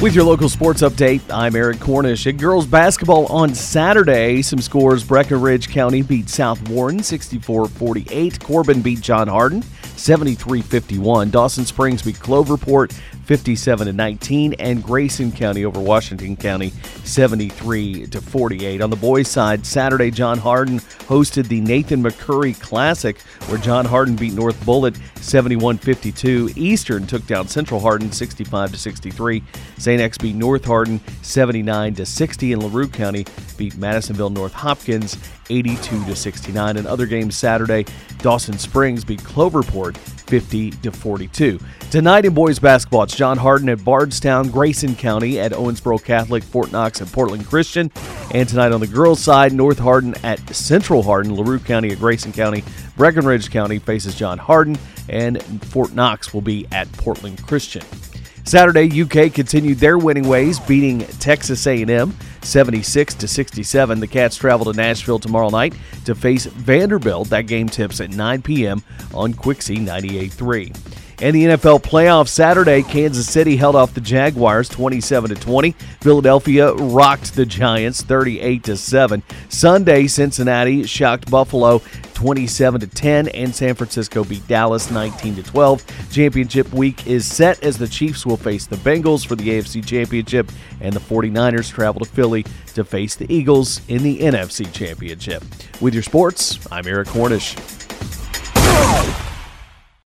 With your local sports update, I'm Eric Cornish. At girls basketball on Saturday, some scores Breckinridge County beat South Warren 64 48. Corbin beat John Hardin 73 51. Dawson Springs beat Cloverport 57 to 19, and Grayson County over Washington County 73 to 48. On the boys' side, Saturday John Hardin hosted the Nathan McCurry Classic, where John Hardin beat North Bullitt 71 52. Eastern took down Central Hardin 65 to 63. St. X beat North Hardin 79 to 60, and LaRue County beat Madisonville North Hopkins 82 to 69. In other games Saturday, Dawson Springs beat Cloverport 50 to 42. Tonight in boys basketball, it's John Hardin at Bardstown, Grayson County at Owensboro Catholic, Fort Knox at Portland Christian, and tonight on the girls' side, North Hardin at Central Hardin, LaRue County at Grayson County, Breckinridge County faces John Hardin, and Fort Knox will be at Portland Christian. Saturday, UK continued their winning ways, beating Texas A&M 76 to 67. The Cats travel to Nashville tomorrow night to face Vanderbilt. That game tips at 9 p.m. on Quixie 98.3. And the NFL playoffs Saturday, Kansas City held off the Jaguars 27 to 20. Philadelphia rocked the Giants 38 to 7. Sunday, Cincinnati shocked Buffalo 27 to 10 and San Francisco beat Dallas 19 to 12. Championship week is set as the Chiefs will face the Bengals for the AFC Championship and the 49ers travel to Philly to face the Eagles in the NFC Championship. With your sports, I'm Eric Cornish.